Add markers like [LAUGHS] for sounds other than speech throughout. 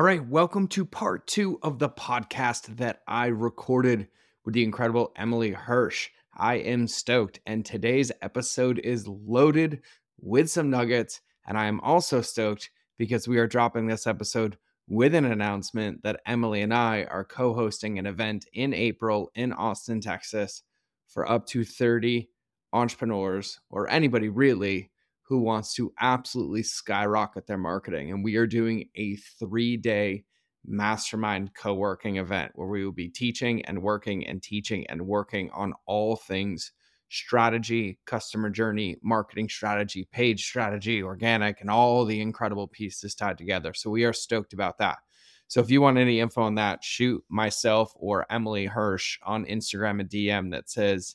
All right, welcome to part two of the podcast that I recorded with the incredible Emily Hirsh. I am stoked, and today's episode is loaded with some nuggets. And I am also stoked because we are dropping this episode with an announcement that Emily and I are co hosting an event in April in Austin, Texas for up to 30 entrepreneurs or anybody really who wants to absolutely skyrocket their marketing. And we are doing a three day mastermind co working event where we will be teaching and working and teaching and working on all things strategy, customer journey, marketing strategy, page strategy, organic, and all the incredible pieces tied together. So we are stoked about that. So if you want any info on that, shoot myself or Emily Hirsh on Instagram a DM that says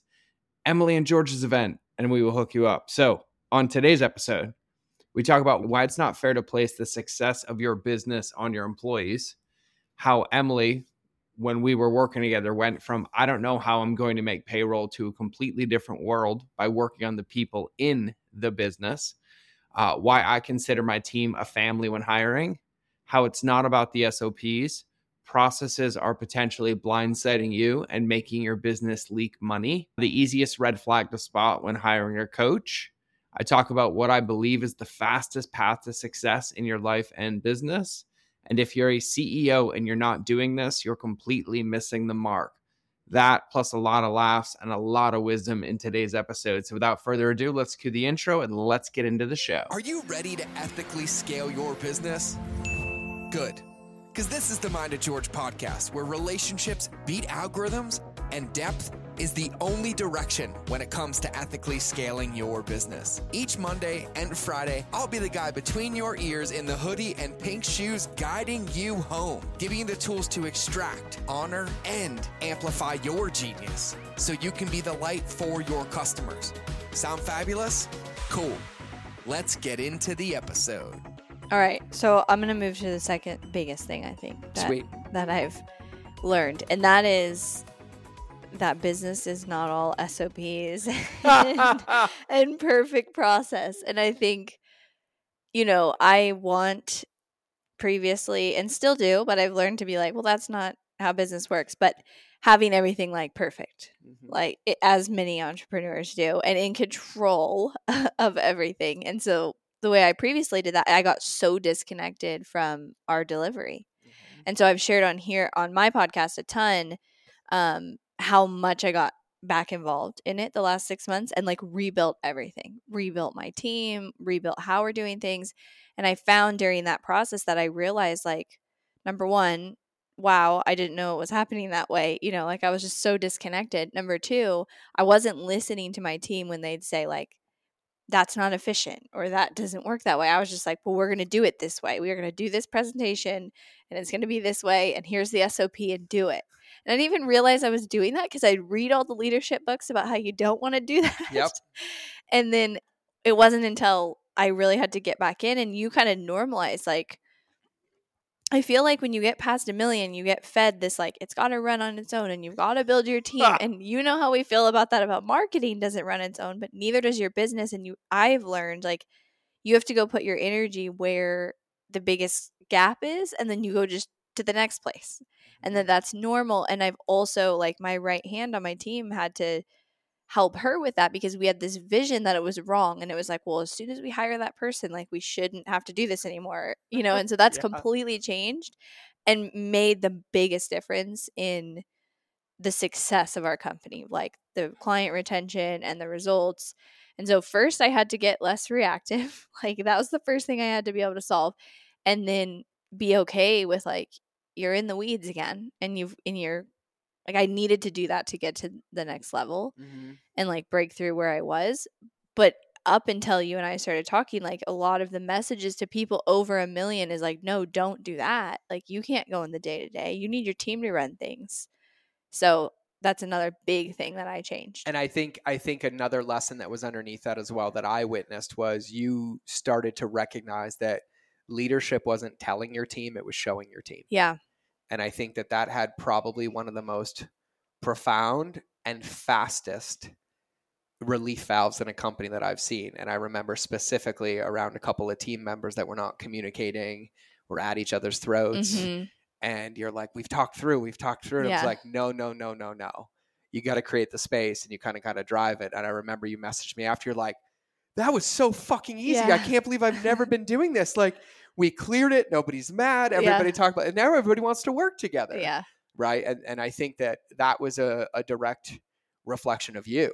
Emily and George's event, and we will hook you up. So on today's episode, we talk about why it's not fair to place the success of your business on your employees, how Emily when we were working together went from I don't know how I'm going to make payroll to a completely different world by working on the people in the business. Uh, why I consider my team a family when hiring, how it's not about the SOPs. Processes are potentially blindsiding you and making your business leak money. The easiest red flag to spot when hiring a coach. I talk about what I believe is the fastest path to success in your life and business and if you're a CEO and you're not doing this, you're completely missing the mark. That plus a lot of laughs and a lot of wisdom in today's episode. So without further ado, let's cue the intro and let's get into the show. Are you ready to ethically scale your business? Good. Because this is the Mind of George podcast, where relationships beat algorithms and depth is the only direction when it comes to ethically scaling your business. Each Monday and Friday, I'll be the guy between your ears in the hoodie and pink shoes guiding you home, giving you the tools to extract, honor, and amplify your genius so you can be the light for your customers. Sound fabulous? Cool. Let's get into the episode. All right, so I'm gonna move to the second biggest thing I think that, Sweet. that I've learned, and that is that business is not all SOPs [LAUGHS] and, [LAUGHS] and perfect process. And I think, you know, I want previously and still do, but I've learned to be like, well, that's not how business works. But having everything like perfect, mm-hmm. like it, as many entrepreneurs do, and in control [LAUGHS] of everything. And so the way I previously did that, I got so disconnected from our delivery. Mm-hmm. And so I've shared on here on my podcast a ton um, how much I got back involved in it the last six months and like rebuilt everything, rebuilt my team, rebuilt how we're doing things. And I found during that process that I realized like, number one, wow, I didn't know it was happening that way. You know, like I was just so disconnected. Number two, I wasn't listening to my team when they'd say, like, that's not efficient or that doesn't work that way. I was just like, well, we're going to do it this way. We are going to do this presentation and it's going to be this way. And here's the SOP and do it. And I didn't even realize I was doing that because I'd read all the leadership books about how you don't want to do [LAUGHS] that. Yep. and then it wasn't until I really had to get back in and you kind of normalize like I feel like when you get past a million, you get fed this like it's got to run on its own and you've got to build your team. Ah. And you know how we feel about that about marketing doesn't run its own, but neither does your business and you I've learned like you have to go put your energy where the biggest gap is and then you go just to the next place and then mm-hmm. that's normal and i've also like my right hand on my team had to help her with that because we had this vision that it was wrong and it was like well as soon as we hire that person like we shouldn't have to do this anymore [LAUGHS] you know [LAUGHS] and so that's yeah. completely changed and made the biggest difference in the success of our company like the client retention and the results and so first i had to get less [LAUGHS] reactive like that was the first thing i had to be able to solve and then be okay with like you're in the weeds again and you've in your like I needed to do that to get to the next level mm-hmm. and like break through where I was. But up until you and I started talking, like a lot of the messages to people over a million is like, no, don't do that. Like you can't go in the day to day. You need your team to run things. So that's another big thing that I changed. And I think I think another lesson that was underneath that as well that I witnessed was you started to recognize that leadership wasn't telling your team, it was showing your team. Yeah. And I think that that had probably one of the most profound and fastest relief valves in a company that I've seen. And I remember specifically around a couple of team members that were not communicating we're at each other's throats Mhm. and you're like we've talked through we've talked through and it's like no no no no no you got to create the space and you kind of kind of drive it and i remember you messaged me after you're like that was so fucking easy. I can't believe i've never been [LAUGHS] doing this. Like we cleared it. Nobody's mad. Yeah. everybody talked about it. And now everybody wants to work together. Yeah. right? And and i think that that was a, a direct reflection of you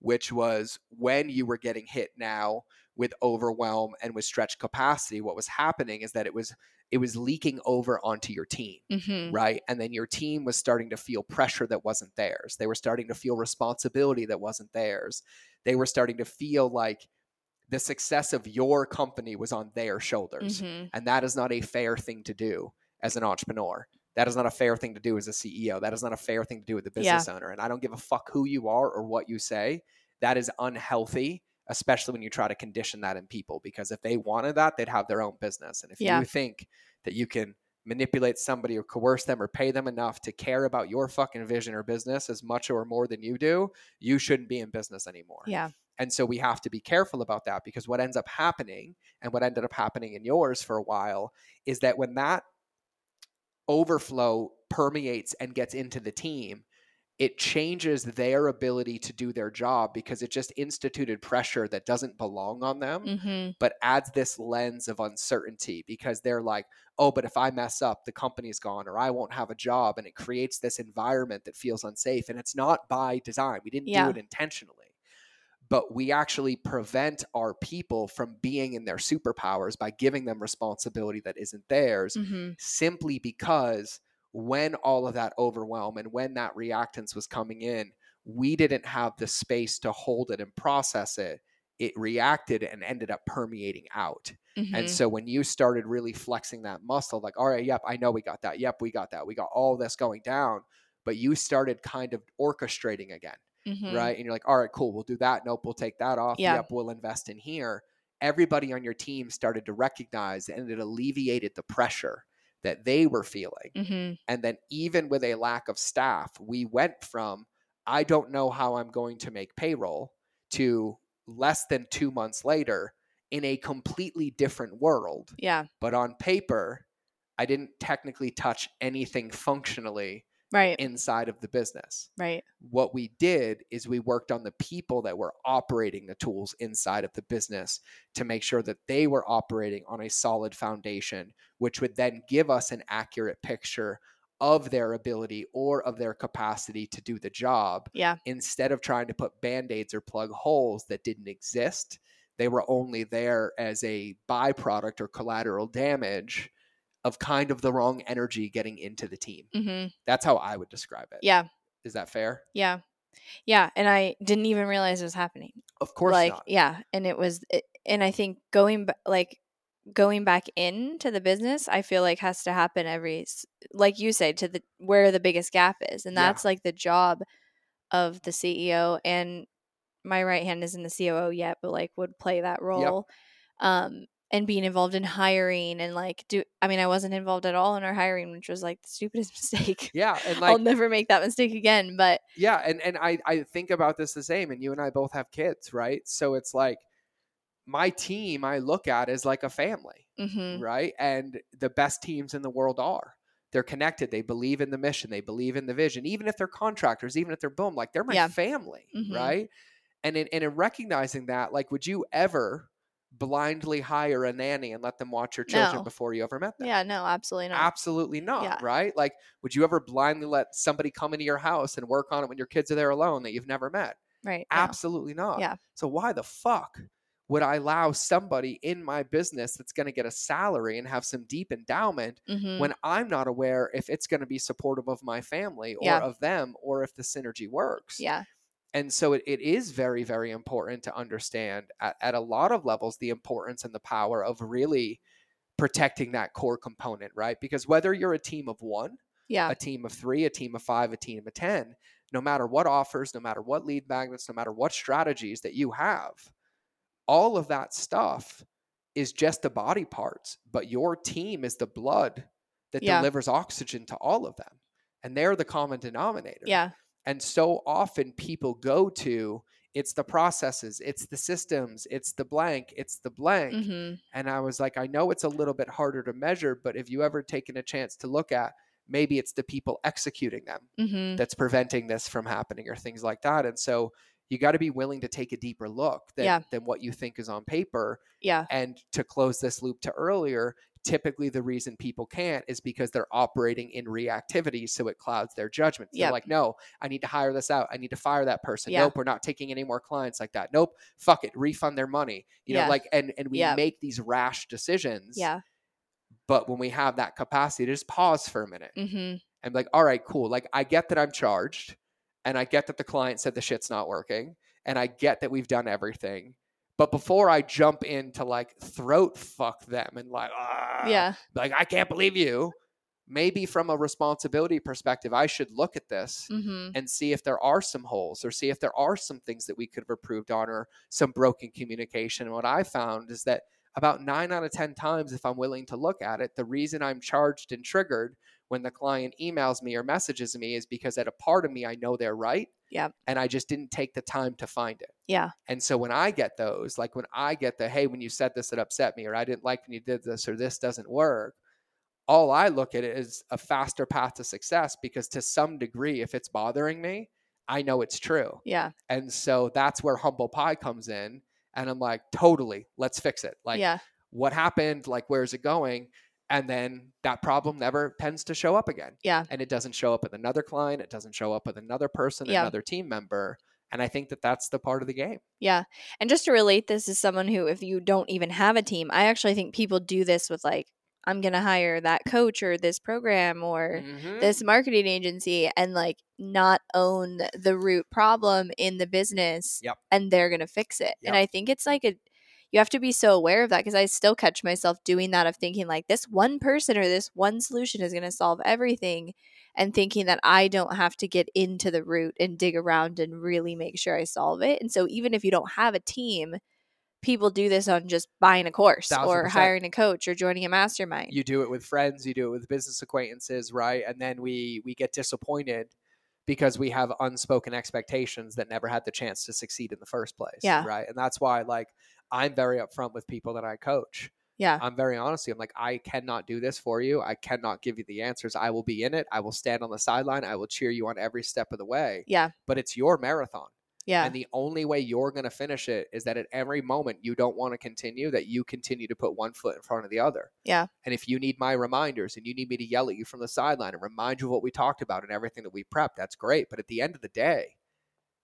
which was when you were getting hit now with overwhelm and with stretched capacity what was happening is that it was it was leaking over onto your team hmm right and then your team was starting to feel pressure that wasn't theirs they were starting to feel responsibility that wasn't theirs they were starting to feel like the success of your company was on their shoulders hmm and that is not a fair thing to do as an entrepreneur. That is not a fair thing to do as a CEO. That is not a fair thing to do with a business owner. And I don't give a fuck who you are or what you say. That is unhealthy, especially when you try to condition that in people. Because if they wanted that, they'd have their own business. And if Yeah. you think that you can manipulate somebody or coerce them or pay them enough to care about your fucking vision or business as much or more than you do, you shouldn't be in business anymore. Yeah. And so we have to be careful about that because what ends up happening and what ended up happening in yours for a while is that when that overflow permeates and gets into the team, it changes their ability to do their job because it just instituted pressure that doesn't belong on them, hmm but adds this lens of uncertainty because they're like, oh, but if I mess up, the company's gone or I won't have a job. And it creates this environment that feels unsafe. And it's not by design. We didn't Yeah. do it intentionally but we actually prevent our people from being in their superpowers by giving them responsibility that isn't theirs hmm simply because when all of that overwhelm and when that reactance was coming in we didn't have the space to hold it and process it it reacted and ended up permeating out hmm and so when you started really flexing that muscle like all right yep i know we got that yep we got that we got all this going down but you started kind of orchestrating again hmm right? And you're like, all right, cool, we'll do that. Nope, we'll take that off. Yeah. Yep, we'll invest in here. Everybody on your team started to recognize and it alleviated the pressure that they were feeling. hmm And then, even with a lack of staff, we went from, I don't know how I'm going to make payroll to less than two months later in a completely different world. Yeah. But on paper, I didn't technically touch anything functionally Right. inside of the business right. what we did is we worked on the people that were operating the tools inside of the business to make sure that they were operating on a solid foundation, which would then give us an accurate picture of their ability or of their capacity to do the job Yeah. instead of trying to put band aids or plug holes that didn't exist. They were only there as a byproduct or collateral damage of kind of the wrong energy getting into the team. hmm That's how I would describe it. Yeah. Is that fair? Yeah. Yeah. And I didn't even realize it was happening. Of course like, not. yeah. And it was, it, and I think going, like, going back into the business, I feel like has to happen every, like you say, to the, where the biggest gap is. And Yeah. that's like the job of the CEO. And my right hand isn't the COO yet, but like would play that role. Um, and being involved in hiring and like do I mean I wasn't involved at all in our hiring, which was like the stupidest [LAUGHS] mistake. Yeah, and I'll never make that mistake again. But yeah, and and I I think about this the same. And you and I both have kids, right? So it's like my team I look at as like a family, mhm, right? And the best teams in the world are. They're connected. They believe in the mission. They believe in the vision. Even if they're contractors, even if they're boom, like they're my Yeah. family, Mhm. right? And in and in recognizing that, like, would you ever blindly hire a nanny and let them watch your children No. before you ever met them? yeah, no, absolutely not. Absolutely not, Yeah. right? Like, would you ever blindly let somebody come into your house and work on it when your kids are there alone that you've never met? right. no. Absolutely not. Yeah. So why the fuck would I allow somebody in my business that's going to get a salary and have some deep endowment Mhm, when I'm not aware if it's going to be supportive of my family or Yeah. of them or if the synergy works? yeah. And so it, it is very very important to understand at, at a lot of levels the importance and the power of really protecting that core component right because whether you're a team of one Yeah. a team of three a team of five a team of ten no matter what offers no matter what lead magnets no matter what strategies that you have all of that stuff is just the body parts but your team is the blood that Yeah. delivers oxygen to all of them and they're the common denominator Yeah. And so often people go to it's the processes, it's the systems, it's the blank, it's the blank. Mhm. And I was like, I know it's a little bit harder to measure, but have you ever taken a chance to look at maybe it's the people executing them Mhm. that's preventing this from happening or things like that? And so you got to be willing to take a deeper look than, Yeah. than what you think is on paper. Yeah. And to close this loop to earlier, typically the reason people can't is because they're operating in reactivity. So it clouds their judgment. They're like, no, I need to hire this out. I need to fire that person. Yeah. Nope, we're not taking any more clients like that. Nope, fuck it, refund their money. You know, like, and, and we Yeah. make these rash decisions. Yeah. But when we have that capacity to just pause for a minute Mhm. and be like, all right, cool. Like, I get that I'm charged and I get that the client said the shit's not working and I get that we've done everything. But before I jump into like throat fuck them and like, "Ah," Yeah. like, I can't believe you, maybe from a responsibility perspective, I should look at this Mhm. and see if there are some holes or see if there are some things that we could have improved on or some broken communication. And what I found is that about nine out of 10 times, if I'm willing to look at it, the reason I'm charged and triggered when the client emails me or messages me is because at a part of me, I know they're right. Yep. And I just didn't take the time to find it. Yeah. And so when I get those, like when I get the, hey, when you said this, it upset me, or I didn't like when you did this, or this doesn't work, all I look at is a faster path to success because to some degree, if it's bothering me, I know it's true. Yeah. And so that's where humble pie comes in. And I'm like, totally, let's fix it. Like, yeah. what happened? Like, where's it going? And then that problem never tends to show up again. Yeah. And it doesn't show up with another client. It doesn't show up with another person, Yeah. another team member. And I think that that's the part of the game. Yeah. And just to relate this as someone who, if you don't even have a team, I actually think people do this with like, I'm going to hire that coach or this program or Mhm. this marketing agency and like not own the root problem in the business Yep. and they're going to fix it. And I think it's like a, you have to be so aware of that because I still catch myself doing that of thinking like this one person or this one solution is going to solve everything and thinking that I don't have to get into the root and dig around and really make sure I solve it. And so even if you don't have a team, people do this on just buying a course Thousand or hiring a coach or joining a mastermind. you do it with friends you do it with business acquaintances right and then we we get disappointed because we have unspoken expectations that never had the chance to succeed in the first place Yeah. right and that's why like i'm very upfront with people that i coach yeah. i'm very honest i'm like i cannot do this for you i cannot give you the answers i will be in it i will stand on the sideline i will cheer you on every step of the way Yeah. but it's your marathon Yeah. and the only way you're going to finish it is that at every moment you don't want to continue, that you continue to put one foot in front of the other. Yeah. And if you need my reminders and you need me to yell at you from the sideline and remind you of what we talked about and everything that we prepped, that's great. But at the end of the day,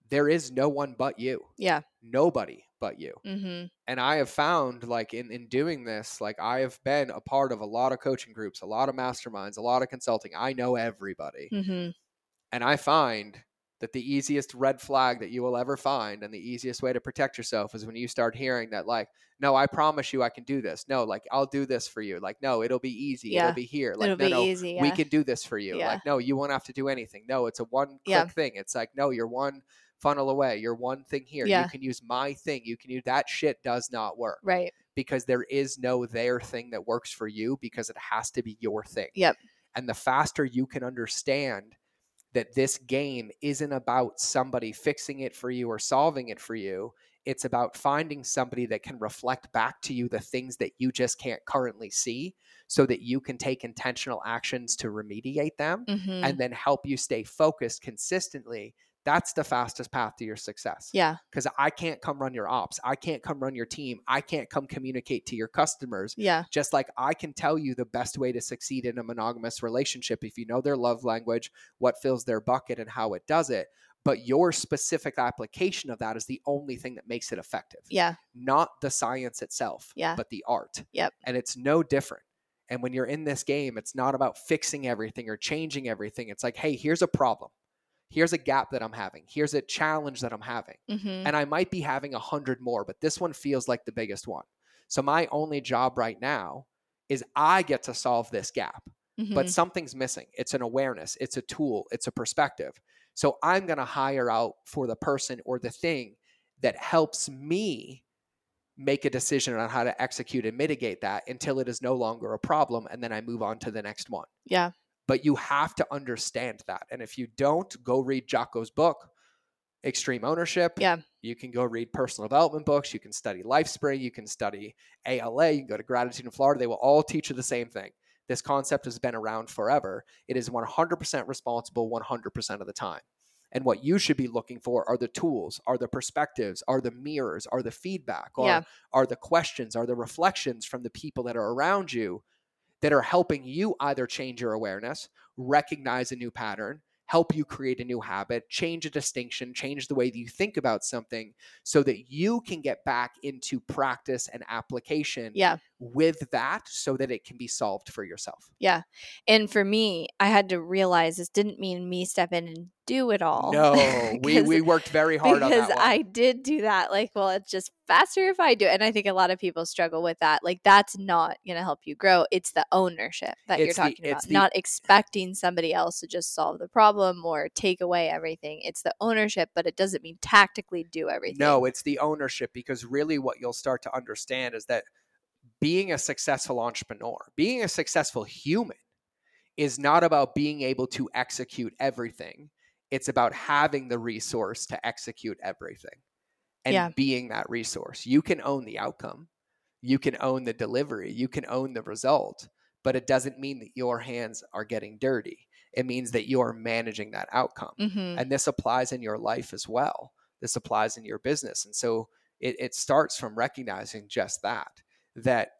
there is no one but you. yeah. Nobody but you. Mm-hmm. And I have found, like, in, in doing this, like, I have been a part of a lot of coaching groups, a lot of masterminds, a lot of consulting. I know everybody. Mm-hmm. And I find that the easiest red flag that you will ever find and the easiest way to protect yourself is when you start hearing that, like, no, I promise you I can do this. No, like, I'll do this for you. Like, no, it'll be easy. Yeah. It'll be here. Like, It'll no, be no, easy. Yeah. we can do this for you. Yeah. Like, no, you won't have to do anything. No, it's a one click thing. It's like, no, you're one funnel away. You're one thing here. Yeah. You can use my thing. You can use that shit does not work right. because there is no their thing that works for you because it has to be your thing. Yep. And the faster you can understand that this game isn't about somebody fixing it for you or solving it for you, it's about finding somebody that can reflect back to you the things that you just can't currently see so that you can take intentional actions to remediate them Mm-hmm. and then help you stay focused consistently. That's the fastest path to your success yeah. because I can't come run your ops. I can't come run your team. I can't come communicate to your customers. Yeah. Just like I can tell you the best way to succeed in a monogamous relationship if you know their love language, what fills their bucket, and how it does it. But your specific application of that is the only thing that makes it effective, Yeah. not the science itself, Yeah. but the art. Yep. And it's no different. And when you're in this game, it's not about fixing everything or changing everything. It's like, hey, here's a problem. Here's a gap that I'm having. Here's a challenge that I'm having Mm-hmm. and I might be having a hundred more, but this one feels like the biggest one. So my only job right now is I get to solve this gap, Mm-hmm. but something's missing. It's an awareness, it's a tool, it's a perspective. So I'm going to hire out for the person or the thing that helps me make a decision on how to execute and mitigate that until it is no longer a problem and then I move on to the next one yeah. But you have to understand that. And if you don't, go read Jocko's book. extreme ownership. Yeah. You can go read personal development books. You can study LifeSpring. You can study ALA. You can go to Gratitude in Florida. They will all teach you the same thing. This concept has been around forever. It is 100% responsible 100% of the time. And what you should be looking for are the tools, are the perspectives, are the mirrors, are the feedback, are, Yeah. are the questions, are the reflections from the people that are around you that are helping you either change your awareness, recognize a new pattern, help you create a new habit, change a distinction, change the way that you think about something so that you can get back into practice and application Yeah. with that so that it can be solved for yourself. Yeah. And for me, I had to realize this didn't mean me step in and do it all. No, [LAUGHS] we, we worked very hard on because. I did do that. Like, well, it's just faster if I do it. And I think a lot of people struggle with that. Like, that's not going to help you grow. It's the ownership that It's you're the- talking it's about, the- not expecting somebody else to just solve the problem or take away everything. It's the ownership, but it doesn't mean tactically do everything. No, it's the ownership because really what you'll start to understand is that being a successful entrepreneur, being a successful human is not about being able to execute everything. It's about having the resource to execute everything and Yeah. being that resource. You can own the outcome, you can own the delivery, you can own the result, but it doesn't mean that your hands are getting dirty. It means that you're managing that outcome hmm and this applies in your life as well this applies in your business and so it, it starts from recognizing just that that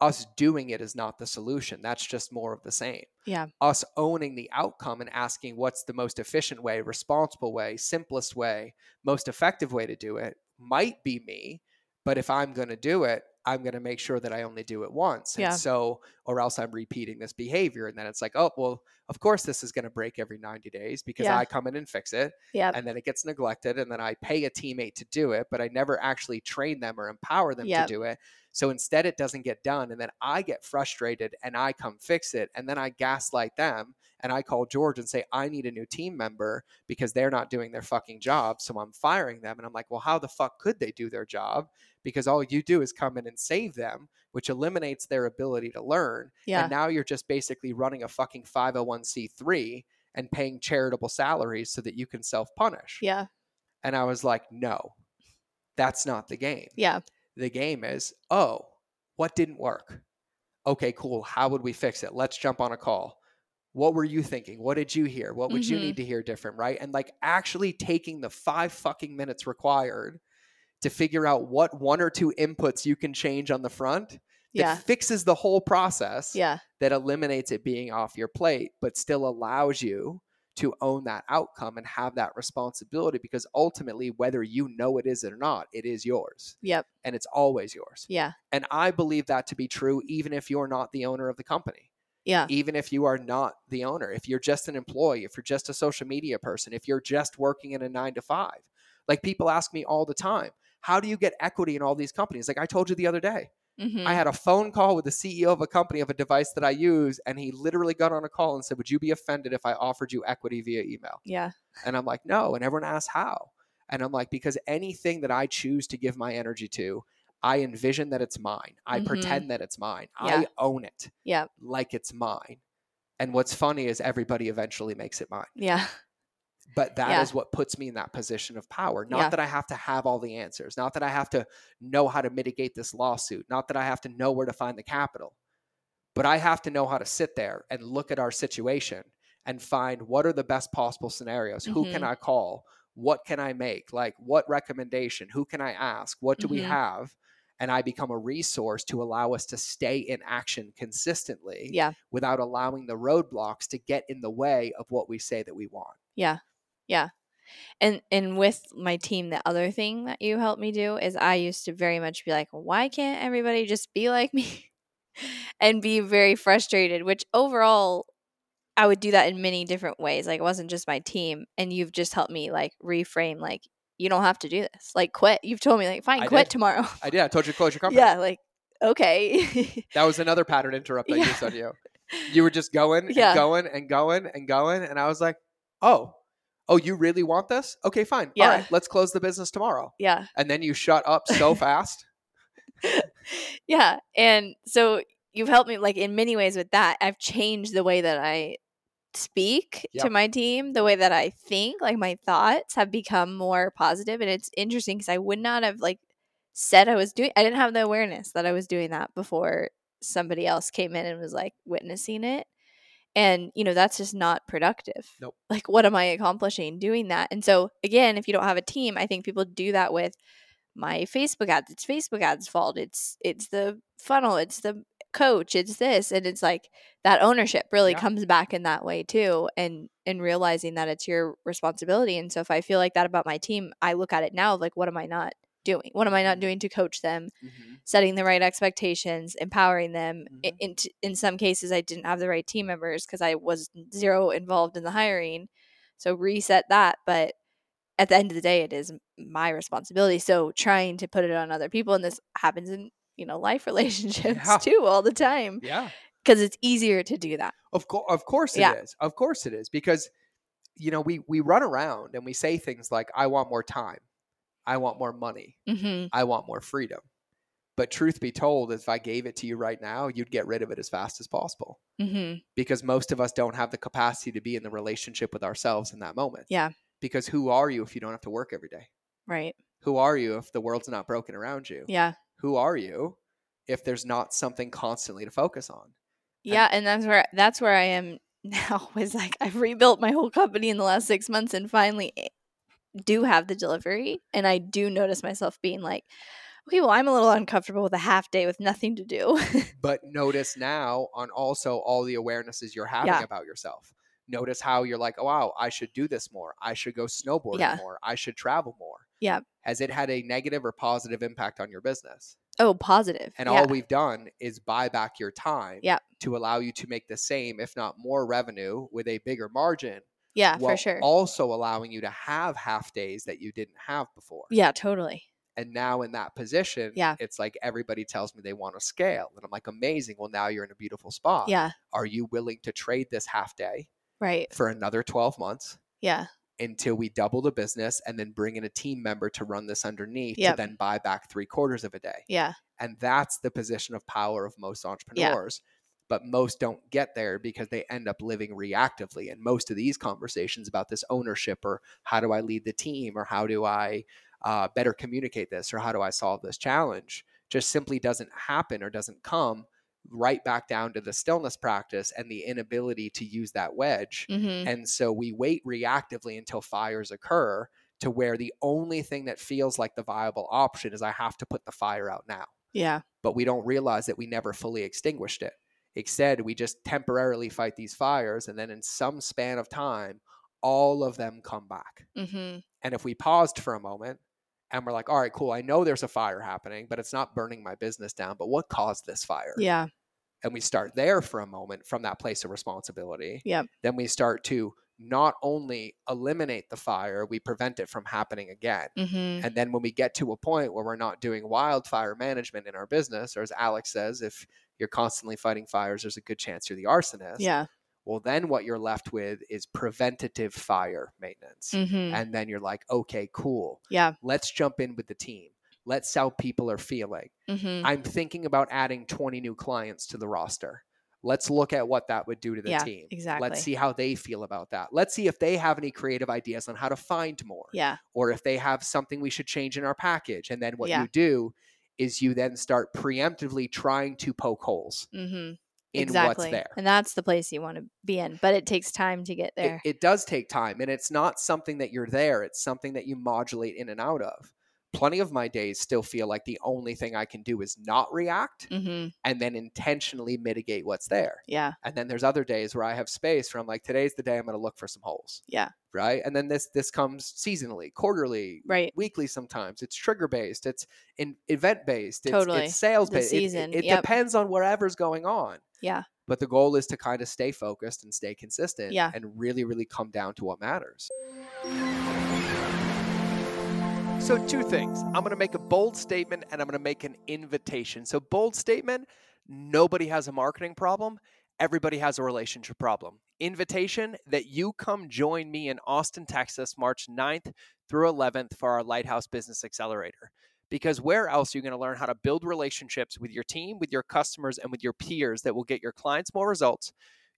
us doing it is not the solution that's just more of the same Yeah. us owning the outcome and asking what's the most efficient way responsible way simplest way most effective way to do it might be me but if i'm going to do it i'm going to make sure that i only do it once and Yeah. so or else i'm repeating this behavior and then it's like oh well of course this is going to break every 90 days because Yeah. i come in and fix it Yeah. and then it gets neglected and then i pay a teammate to do it but i never actually train them or empower them Yep. to do it so instead it doesn't get done and then i get frustrated and i come fix it and then i gaslight them and i call george and say i need a new team member because they're not doing their fucking job so i'm firing them and i'm like well how the fuck could they do their job because all you do is come in and save them which eliminates their ability to learn Yeah. and now you're just basically running a fucking 501c3 and paying charitable salaries so that you can self punish. Yeah. And I was like, no, that's not the game. Yeah. The game is, oh, what didn't work? Okay, cool. How would we fix it? Let's jump on a call. What were you thinking? What did you hear? What would you Mhm. need to hear different? Right. And like actually taking the five fucking minutes required to figure out what one or two inputs you can change on the front that Yeah. fixes the whole process Yeah. that eliminates it being off your plate, but still allows you to own that outcome and have that responsibility because ultimately, whether you know it is or not, it is yours Yep. and it's always yours. Yeah. And I believe that to be true, even if you're not the owner of the company, Yeah. even if you are not the owner, if you're just an employee, if you're just a social media person, if you're just working in a nine to five. Like people ask me all the time, how do you get equity in all these companies? Like I told you the other day, hmm I had a phone call with the CEO of a company of a device that I use, and he literally got on a call and said, Would you be offended if I offered you equity via email? yeah. And I'm like, No. And everyone asks how. And I'm like, Because anything that I choose to give my energy to, I envision that it's mine. I Mhm. pretend that it's mine. Yeah. I own it Yeah. like it's mine. And what's funny is everybody eventually makes it mine. Yeah. [LAUGHS] But that is Yeah. what puts me in that position of power. Not Yeah. that I have to have all the answers, not that I have to know how to mitigate this lawsuit, not that I have to know where to find the capital, but I have to know how to sit there and look at our situation and find what are the best possible scenarios. Who can Mhm. I call? What can I make? Like, what recommendation? Who can I ask? What do we Mhm. have? And I become a resource to allow us to stay in action consistently Yeah. without allowing the roadblocks to get in the way of what we say that we want. Yeah. Yeah. And and with my team, the other thing that you helped me do is I used to very much be like, why can't everybody just be like me? [LAUGHS] and be very frustrated, which overall I would do that in many different ways. Like it wasn't just my team. And you've just helped me like reframe like you don't have to do this. Like quit. You've told me like fine, I quit did. tomorrow. [LAUGHS] I did. I told you to close your company. yeah, like okay. [LAUGHS] That was another pattern interrupt I Yeah. used on you. You were just going and Yeah. going and going and going. And I was like, oh, oh, you really want this? Okay, fine. Yeah. All right, let's close the business tomorrow. yeah. And then you shut up so fast. [LAUGHS] yeah and so you've helped me like in many ways with that i've changed the way that i speak Yep. to my team, the way that I think, like my thoughts have become more positive and it's interesting cuz I would not have like said I was doing I didn't have the awareness that I was doing that before somebody else came in and was like witnessing it. And you know, that's just not productive. Nope. Like what am I accomplishing doing that? And so again, if you don't have a team, I think people do that with my Facebook ads. It's Facebook ads fault. It's it's the funnel, it's the coach, it's this and it's like that ownership really Yeah. comes back in that way too and and realizing that it's your responsibility and so if i feel like that about my team i look at it now like what am i not doing what am i not doing to coach them Mm-hmm. setting the right expectations empowering them Mhm. in, in some cases i didn't have the right team members because i was zero involved in the hiring so reset that but at the end of the day it is my responsibility so trying to put it on other people and this happens in you know life [LAUGHS] relationships Yeah. too all the time Yeah. because it's easier to do that. Of course, of course it is. Yeah. Of course it is because you know we we run around and we say things like, "I want more time, I want more money, Mm-hmm. I want more freedom." But truth be told, if I gave it to you right now, you'd get rid of it as fast as possible Mm-hmm. because most of us don't have the capacity to be in the relationship with ourselves in that moment. Yeah. Because who are you if you don't have to work every day? Right. Who are you if the world's not broken around you? Yeah. Who are you if there's not something constantly to focus on? Yeah. And that's where that's where I am [LAUGHS] now. Is like I've rebuilt my whole company in the last six months and finally eh, do have the delivery. And I do notice myself being like, okay, well, I'm a little uncomfortable with a half day with nothing to do. [LAUGHS] but notice now on also all the awarenesses you're having Yeah. about yourself. Notice how you're like, oh, wow, I should do this more. I should go snowboarding Yeah. more. I should travel more. Yeah. Has it had a negative or positive impact on your business? oh, positive. And yeah. all we've done is buy back your time Yeah. to allow you to make the same, if not more revenue with a bigger margin. Yeah, for sure. Also allowing you to have half days that you didn't have before. yeah, totally. And now in that position, Yeah. it's like everybody tells me they want to scale. And I'm like, amazing. Well, now you're in a beautiful spot Yeah. are you willing to trade this half day Right. for another 12 months Yeah. until we double the business and then bring in a team member to run this underneath Yep. to then buy back three quarters of a day Yeah. and that's the position of power of most entrepreneurs but most don't get there because they end up living reactively and most of these conversations about this ownership or how do i lead the team or how do i uh, better communicate this or how do i solve this challenge just simply doesn't happen or doesn't come right back down to the stillness practice and the inability to use that wedge Mm-hmm. and so we wait reactively until fires occur to where the only thing that feels like the viable option is I have to put the fire out now. Yeah. But we don't realize that we never fully extinguished it. Instead, we just temporarily fight these fires. And then in some span of time, all of them come back. Mm-hmm. And if we paused for a moment and we're like, all right, cool, I know there's a fire happening, but it's not burning my business down. But what caused this fire? Yeah. and we start there for a moment from that place of responsibility, Yep. then we start to not only eliminate the fire, we prevent it from happening again. Mm-hmm. And then when we get to a point where we're not doing wildfire management in our business, or as Alex says, if you're constantly fighting fires, there's a good chance you're the arsonist. Yeah. Well, then what you're left with is preventative fire maintenance. Mm-hmm. And then you're like, okay, cool. Yeah. Let's jump in with the team. Let's see how people are feeling. Mm-hmm. I'm thinking about adding 20 new clients to the roster. Let's look at what that would do to the Yeah, team. exactly. Let's see how they feel about that. Let's see if they have any creative ideas on how to find more Yeah. or if they have something we should change in our package. And then what Yeah. you do is you then start preemptively trying to poke holes Mm-hmm. in exactly. what's there. And that's the place you want to be in, but it takes time to get It, there. it does take time and it's not something that you're there, it's something that you modulate in and out of. Plenty of my days still feel like the only thing I can do is not react mm-hmm. and then intentionally mitigate what's there. Yeah. And then there's other days where I have space where I'm like, today's the day I'm going to look for some holes. Yeah. Right. And then this this comes seasonally, quarterly, Right. weekly. Sometimes it's trigger based. It's in event based. It's, Totally. it's sales based. It- season, It, it yep. depends on whatever's going on. Yeah. But the goal is to kind of stay focused and stay consistent. Yeah. And really, really come down to what matters. So, two things. I'm going to make a bold statement and I'm going to make an invitation. So, bold statement nobody has a marketing problem, everybody has a relationship problem. Invitation that you come join me in Austin, Texas, March 9th through 11th for our Lighthouse Business Accelerator. Because where else are you going to learn how to build relationships with your team, with your customers, and with your peers that will get your clients more results?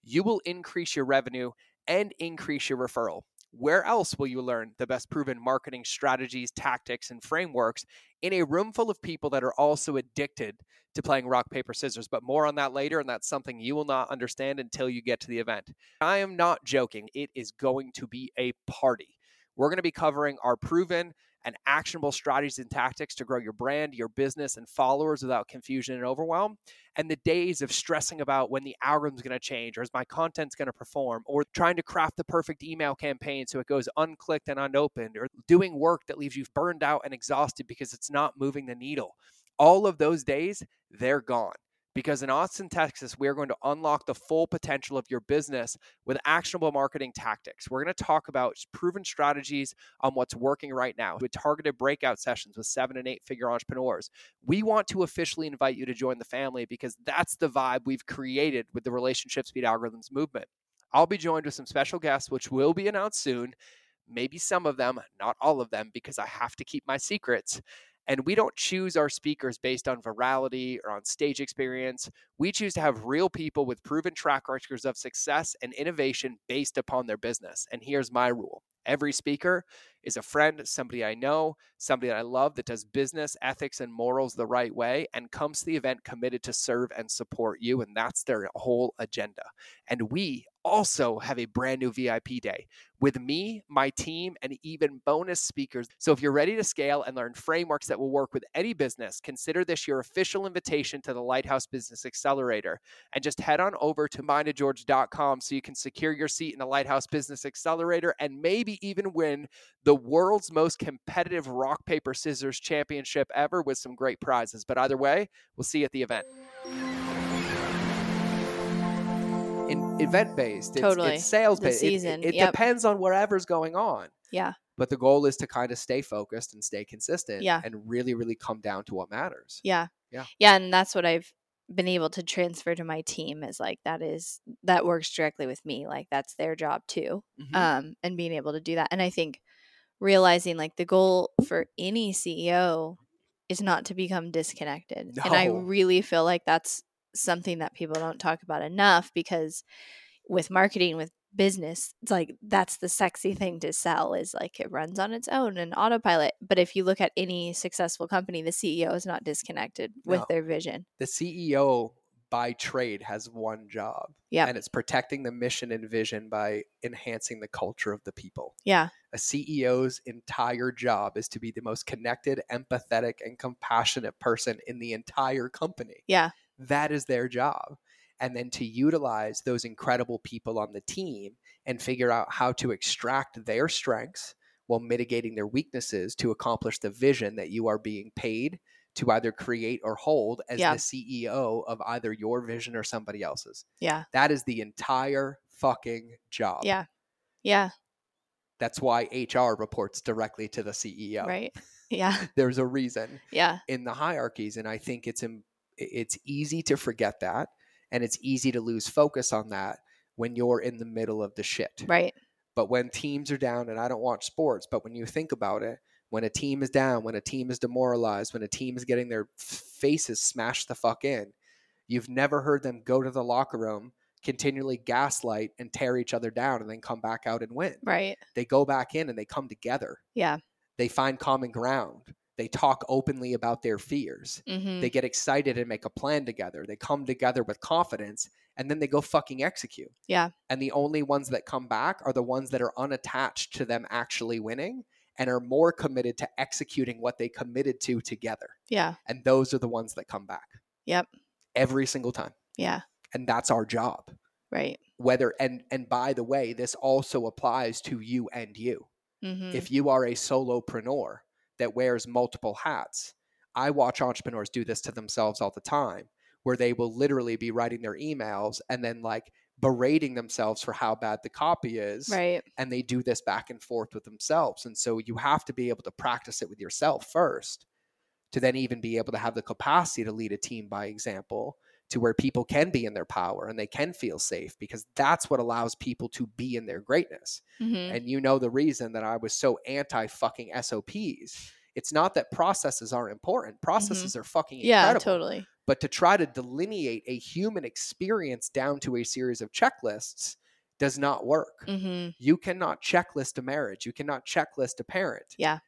you will increase your revenue and increase your referral. Where else will you learn the best proven marketing strategies, tactics, and frameworks in a room full of people that are also addicted to playing rock, paper, scissors? But more on that later, and that's something you will not understand until you get to the event. I am not joking. It is going to be a party. We're going to be covering our proven and actionable strategies and tactics to grow your brand, your business, and followers without confusion and overwhelm. And the days of stressing about when the algorithm's going to change or is my content's going to perform or trying to craft the perfect email campaign so it goes unclicked and unopened or doing work that leaves you burned out and exhausted because it's not moving the needle. All of those days, they're gone because in Austin, Texas, we are going to unlock the full potential of your business with actionable marketing tactics. We're going to talk about proven strategies on what's working right now with targeted breakout sessions with seven and eight figure entrepreneurs. We want to officially invite you to join the family because that's the vibe we've created with the Relationships Beat Algorithms movement. I'll be joined with some special guests, which will be announced soon. Maybe some of them, not all of them, because I have to keep my secrets. And we don't choose our speakers based on virality or on stage experience. We choose to have real people with proven track records of success and innovation based upon their business. And here's my rule every speaker is a friend, somebody I know, somebody that I love that does business, ethics, and morals the right way and comes to the event committed to serve and support you. And that's their whole agenda. And we also have a brand new VIP day with me, my team, and even bonus speakers. So if you're ready to scale and learn frameworks that will work with any business, consider this your official invitation to the Lighthouse Business Accelerator. And just head on over to mindofgeorge.com so you can secure your seat in the Lighthouse Business Accelerator and maybe even win the world's most competitive rock, paper, scissors championship ever with some great prizes. But either way, we'll see you at the event in event based. It's, Totally. it's sales based. It- It, it yep. depends on whatever's going on. Yeah. But the goal is to kind of stay focused and stay consistent. Yeah. And really, really come down to what matters. Yeah. Yeah. Yeah. And that's what I've been able to transfer to my team is like that is that works directly with me. Like that's their job too. Mhm. Um, and being able to do that. And I think realizing like the goal for any CEO is not to become disconnected. And I really feel like that's something that people don't talk about enough because with marketing, with business, it's like that's the sexy thing to sell is like it runs on its own and autopilot. But if you look at any successful company, the CEO is not disconnected with No. their vision. the CEO by trade has one job. Yep. And it's protecting the mission and vision by enhancing the culture of the people. Yeah. A CEO's entire job is to be the most connected, empathetic, and compassionate person in the entire company. Yeah. That is their job. And then to utilize those incredible people on the team and figure out how to extract their strengths while mitigating their weaknesses to accomplish the vision that you are being paid to either create or hold as Yeah. the CEO of either your vision or somebody else's. Yeah. That is the entire fucking job. Yeah. Yeah. That's why HR reports directly to the CEO. Right. Yeah. [LAUGHS] There's a reason Yeah. in the hierarchies and I think it's im- it's easy to forget that and it's easy to lose focus on that when you're in the middle of the shit. Right. But when teams are down and I don't watch sports, but when you think about it, when a team is down, when a team is demoralized, when a team is getting their faces smashed the fuck in, you've never heard them go to the locker room, continually gaslight and tear each other down and then come back out and win. Right. They go back in and they come together. Yeah. They find common ground. They talk openly about their fears. Mm-hmm. They get excited and make a plan together. They come together with confidence and then they go fucking execute. Yeah. And the only ones that come back are the ones that are unattached to them actually winning and are more committed to executing what they committed to together. Yeah. And those are the ones that come back Yep. every single time. Yeah. And that's our job. Right. Whether and and by the way, this also applies to you and you. Mm-hmm. If you are a solopreneur that wears multiple hats, I watch entrepreneurs do this to themselves all the time, where they will literally be writing their emails and then like berating themselves for how bad the copy is. right. And they do this back and forth with themselves. And so you have to be able to practice it with yourself first to then even be able to have the capacity to lead a team by example to where people can be in their power and they can feel safe because that's what allows people to be in their greatness Mm-hmm. and you know the reason that I was so anti fucking SOPs It's not that processes aren't important. Processes are fucking Mm-hmm. Yeah, totally. But to try to delineate a human experience down to a series of checklists does not work. Mm-hmm. You cannot checklist a marriage. You cannot checklist a parent. Yeah.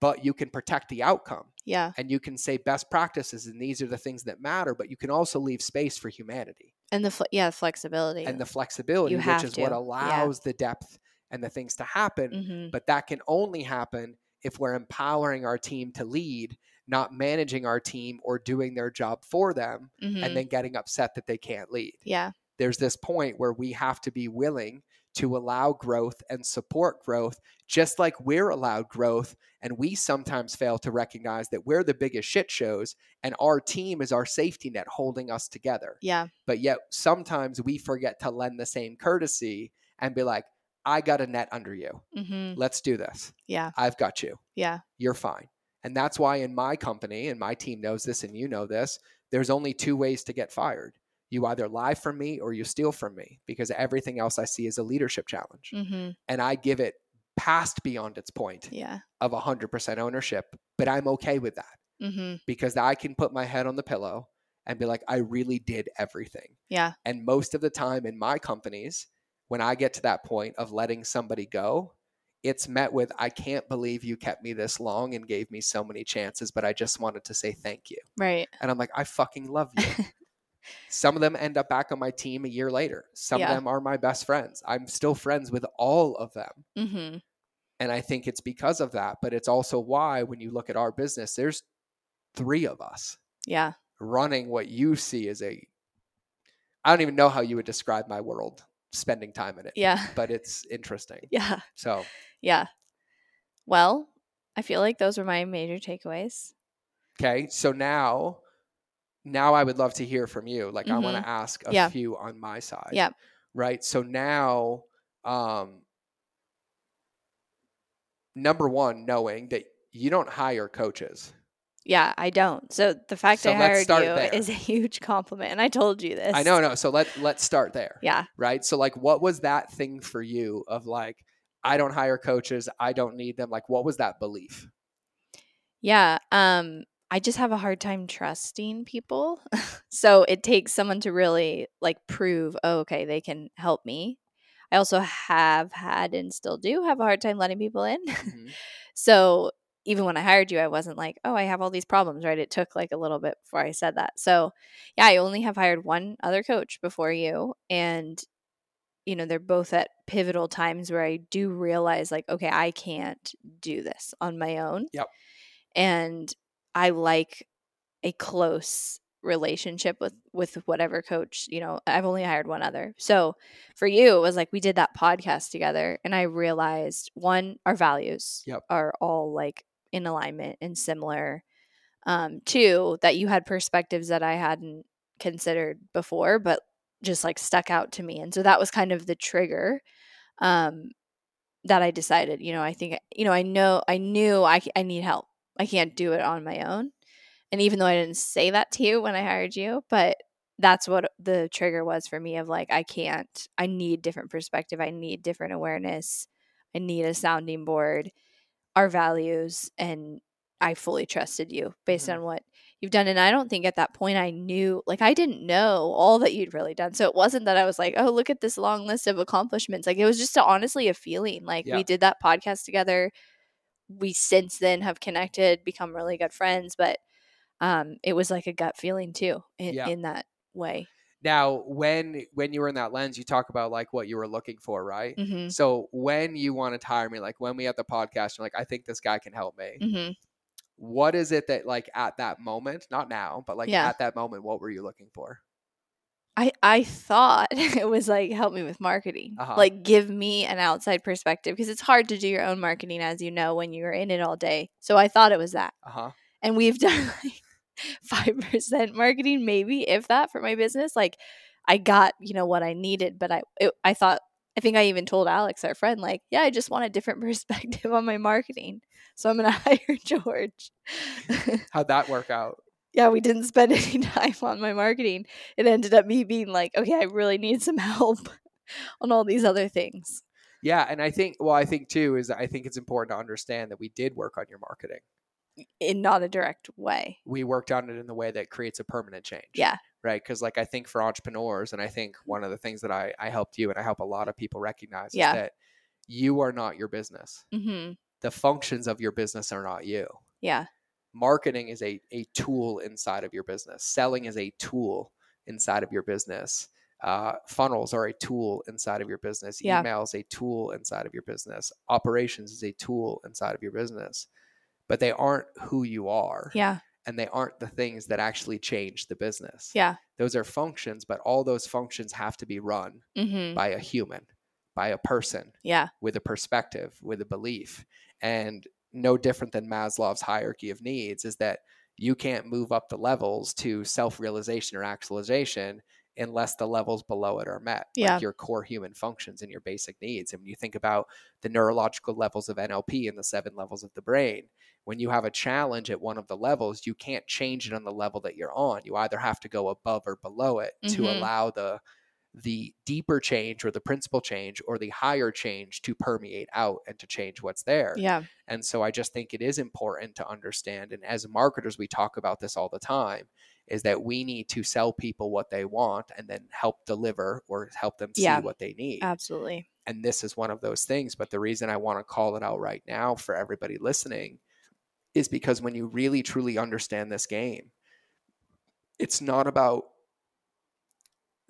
But you can protect the outcome Yeah. and you can say best practices and these are the things that matter, but you can also leave space for humanity And the fle- yeah, flexibility. and the flexibility, which is what to. Yeah. allows the depth and the things to happen. mm-hmm. But that can only happen if we're empowering our team to lead, not managing our team or doing their job for them Mm-hmm. and then getting upset that they can't lead. yeah. There's this point where we have to be willing to allow growth and support growth, just like we're allowed growth. And we sometimes fail to recognize that we're the biggest shit shows and our team is our safety net holding us together. Yeah. But yet sometimes we forget to lend the same courtesy and be like, I got a net under you. Mm-hmm. Let's do this. Yeah. I've got you. Yeah. You're fine. And that's why in my company, and my team knows this, and you know this, there's only two ways to get fired. You either lie from me or you steal from me because everything else I see is a leadership challenge. Mm-hmm. And I give it past beyond its point Yeah. of 100% ownership. But I'm okay with that Mm-hmm. because I can put my head on the pillow and be like, I really did everything. Yeah. And most of the time in my companies, when I get to that point of letting somebody go, it's met with, I can't believe you kept me this long and gave me so many chances, but I just wanted to say thank you. Right. And I'm like, I fucking love you. [LAUGHS] Some of them end up back on my team a year later. Some Yeah. of them are my best friends. I'm still friends with all of them. Mm-hmm. And I think it's because of that. But it's also why, when you look at our business, there's three of us Yeah. running what you see as a I don't even know how you would describe my world spending time in it. Yeah. But it's interesting. [LAUGHS] Yeah. So Yeah. Well, I feel like those were my major takeaways. okay. So now now I would love to hear from you. Like I want to ask a Yeah. few on my side. Yeah. Right. So now um number one, knowing that you don't hire coaches. Yeah, I don't. So the fact So I hired start you there. is a huge compliment. And I told you this. I know, no. So let let's start there. Yeah. right? So like what was that thing for you of like I don't hire coaches, I don't need them. Like what was that belief? Yeah. Um, I just have a hard time trusting people. [LAUGHS] so it takes someone to really like prove, oh, okay, they can help me. I also have had and still do have a hard time letting people in. Mhm. [LAUGHS] so even when I hired you, I wasn't like, oh, I have all these problems, right? It took like a little bit before I said that. So yeah, I only have hired one other coach before you. And, you know, they're both at pivotal times where I do realize, like, okay, I can't do this on my own. Yep. And I like a close relationship with with whatever coach you know i've only hired one other so for you it was like we did that podcast together and i realized one our values Yep. are all like in alignment and similar um that you had perspectives that i hadn't considered before but just like stuck out to me and so that was kind of the trigger um that i decided you know i think you know i know i knew I, I need help. I can't do it on my own and even though i didn't say that to you when i hired you but that's what the trigger was for me of like i can't i need different perspective i need different awareness i need a sounding board our values and i fully trusted you based Mhm. on what you've done and i don't think at that point i knew like i didn't know all that you'd really done so it wasn't that i was like oh look at this long list of accomplishments like it was just honestly a feeling like Yeah. we did that podcast together we since then have connected become really good friends but um it was like a gut feeling too in, Yeah. in that way Now, when when you were in that lens, you talk about like what you were looking for, right? hmm So when you want to hire me, like when we had the podcast, you're like, I think this guy can help me. hmm What is it that like at that moment, not now, but like Yeah. at that moment, what were you looking for? I I thought [LAUGHS] it was like help me with marketing, Uh-huh. like give me an outside perspective because it's hard to do your own marketing as you know when you're in it all day. So I thought it was that, Uh huh. and we've [LAUGHS] done like [LAUGHS] five percent marketing, maybe if that, for my business. Like I got you know what I needed, but I it, I thought I think I even told Alex, our friend, like yeah, I just want a different [LAUGHS] perspective on my marketing, so I'm gonna [LAUGHS] hire George. How'd that work out? yeah, we didn't spend any time on my marketing. It ended up me being like, okay, I really need some help on all these other things. Yeah, and I think well, I think too is I think it's important to understand that we did work on your marketing. In not a direct way. we worked on it in the way that creates a permanent change. Yeah. Right. Because, like, I think for entrepreneurs, and I think one of the things that I, I helped you and I help a lot of people recognize Yeah. is that you are not your business. Mm-hmm. The functions of your business are not you. Yeah. Marketing is a, a tool inside of your business, selling is a tool inside of your business. Uh, funnels are a tool inside of your business. Yeah. Email is a tool inside of your business. Operations is a tool inside of your business, but they aren't who you are Yeah. and they aren't the things that actually change the business. Yeah. Those are functions, but all those functions have to be run Mm-hmm. by a human, by a person Yeah. with a perspective, with a belief. And no different than Maslow's hierarchy of needs is that you can't move up the levels to self realization or actualization unless the levels below it are met, Yeah. like your core human functions and your basic needs. And when you think about the neurological levels of NLP and the seven levels of the brain, when you have a challenge at one of the levels, you can't change it on the level that you're on. You either have to go above or below it to Mhm. allow the the deeper change or the principal change or the higher change to permeate out and to change what's there. Yeah. And so I just think it is important to understand. And as marketers, we talk about this all the time is that we need to sell people what they want and then help deliver or help them see Yeah. what they need. Absolutely. And this is one of those things. But the reason I want to call it out right now for everybody listening is because when you really truly understand this game, it's not about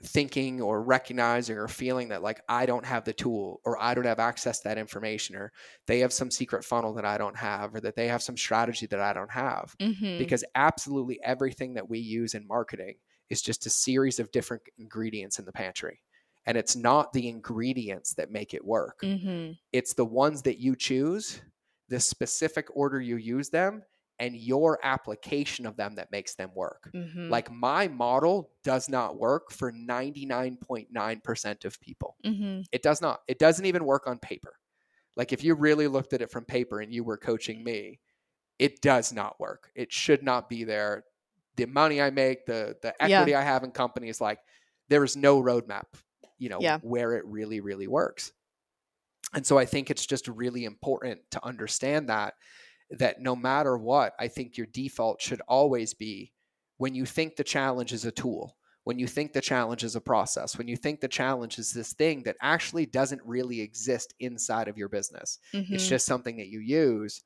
thinking or recognizing or feeling that like I don't have the tool or I don't have access to that information or they have some secret funnel that I don't have or that they have some strategy that I don't have Mm-hmm. because absolutely everything that we use in marketing is just a series of different ingredients in the pantry and it's not the ingredients that make it work mm-hmm. it's the ones that you choose the specific order you use them and your application of them that makes them work Mm-hmm. like my model does not work for 99.9% of people. mm-hmm. It does not. It doesn't even work on paper. Like if you really looked at it from paper and you were coaching me, it does not work. It should not be there. The money I make, the the Yeah. equity I have in companies, like there is no roadmap, you know, Yeah. where it really, really works. And so I think it's just really important to understand that that no matter what, I think your default should always be when you think the challenge is a tool, when you think the challenge is a process, when you think the challenge is this thing that actually doesn't really exist inside of your business. Mm-hmm. It's just something that you use,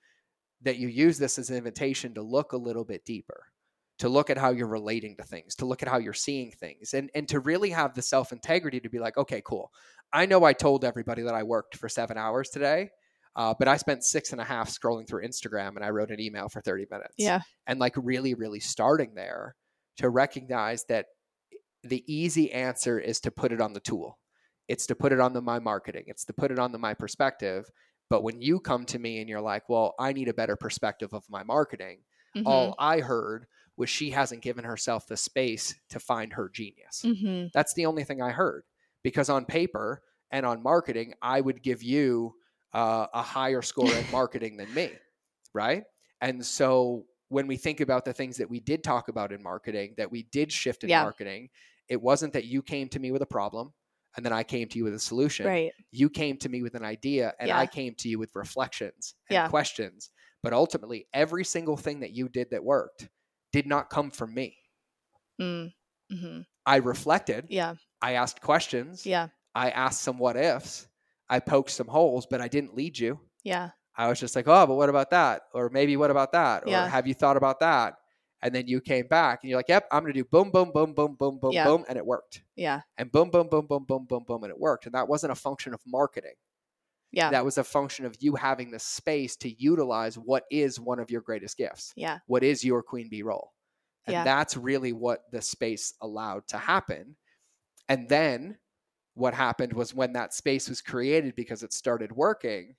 that you use this as an invitation to look a little bit deeper, to look at how you're relating to things, to look at how you're seeing things, and, and to really have the self integrity to be like, okay, cool. I know I told everybody that I worked for seven hours today, uh, but I spent six and a half scrolling through Instagram and I wrote an email for 30 minutes yeah. and like really really starting there to recognize that the easy answer is to put it on the tool it's to put it on the my marketing it's to put it on the my perspective but when you come to me and you're like well i need a better perspective of my marketing Mm-hmm. all i heard was she hasn't given herself the space to find her genius mm-hmm. that's the only thing I heard. Because on paper and on marketing, I would give you uh, a higher score in [LAUGHS] marketing than me, right? And so when we think about the things that we did talk about in marketing, that we did shift in Yeah. marketing, it wasn't that you came to me with a problem and then I came to you with a solution. Right. You came to me with an idea and Yeah. I came to you with reflections and Yeah. questions. But ultimately, every single thing that you did that worked did not come from me. Mm-hmm. I reflected. Yeah. I asked questions. Yeah. I asked some what ifs. I poked some holes, but I didn't lead you. Yeah. I was just like, oh, but what about that? Or maybe what about that? Or Yeah. have you thought about that? And then you came back and you're like, yep, I'm going to do boom, boom, boom, boom, boom, boom, Yeah. boom. And it worked. Yeah. And boom, boom, boom, boom, boom, boom, boom. And it worked. And that wasn't a function of marketing. Yeah. That was a function of you having the space to utilize what is one of your greatest gifts Yeah. what is your queen bee role and Yeah. that's really what the space allowed to happen and then what happened was when that space was created because it started working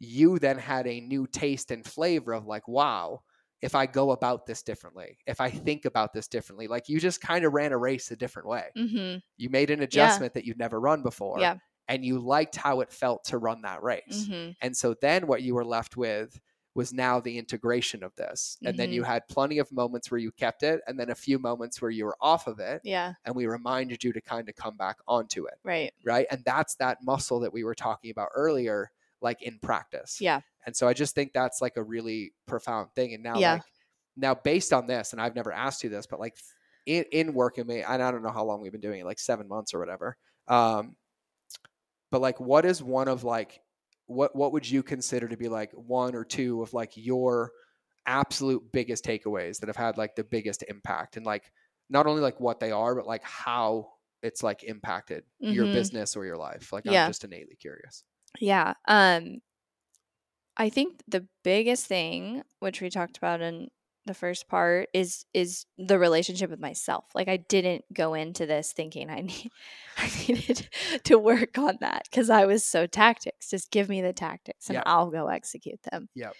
you then had a new taste and flavor of like wow if i go about this differently if i think about this differently like you just kind of ran a race a different way Mm-hmm. you made an adjustment that you'd never run before Yeah. and you liked how it felt to run that race Mm-hmm. and so then what you were left with was now the integration of this. And then you had plenty of moments where you kept it, and then a few moments where you were off of it. Yeah. And we reminded you to kind of come back onto it. Right. Right. And that's that muscle that we were talking about earlier like in practice. Yeah. And so I just think that's like a really profound thing. And now, Yeah. like, now based on this, and I've never asked you this, but like in, in working me, and I don't know how long we've been doing it, like seven months or whatever. Um, but like, what is one of like, what what would you consider to be like one or two of like your absolute biggest takeaways that have had like the biggest impact and like not only like what they are, but like how it's like impacted your Mhm. business or your life. Like Yeah. I'm just innately curious. Yeah. Um I think the biggest thing which we talked about in the first part is is the relationship with myself. Like I didn't go into this thinking I need [LAUGHS] I needed [LAUGHS] to work on that cuz I was so tactics. Just give me the tactics and Yep. I'll go execute them. Yep.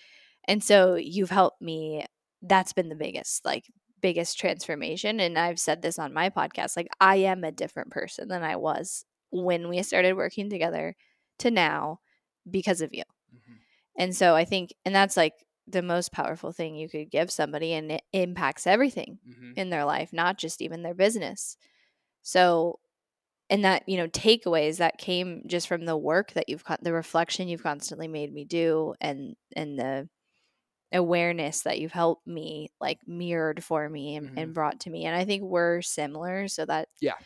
And so you've helped me that's been the biggest like biggest transformation and I've said this on my podcast like I am a different person than I was when we started working together to now because of you. Mm-hmm. And so I think, and that's like the most powerful thing you could give somebody, and it impacts everything Mhm. in their life, not just even their business. So, and that, you know, takeaways that came just from the work that you've got, the reflection you've constantly made me do, and, and the, awareness that you've helped me like mirrored for me and, and brought to me and i think we're similar so that Yeah.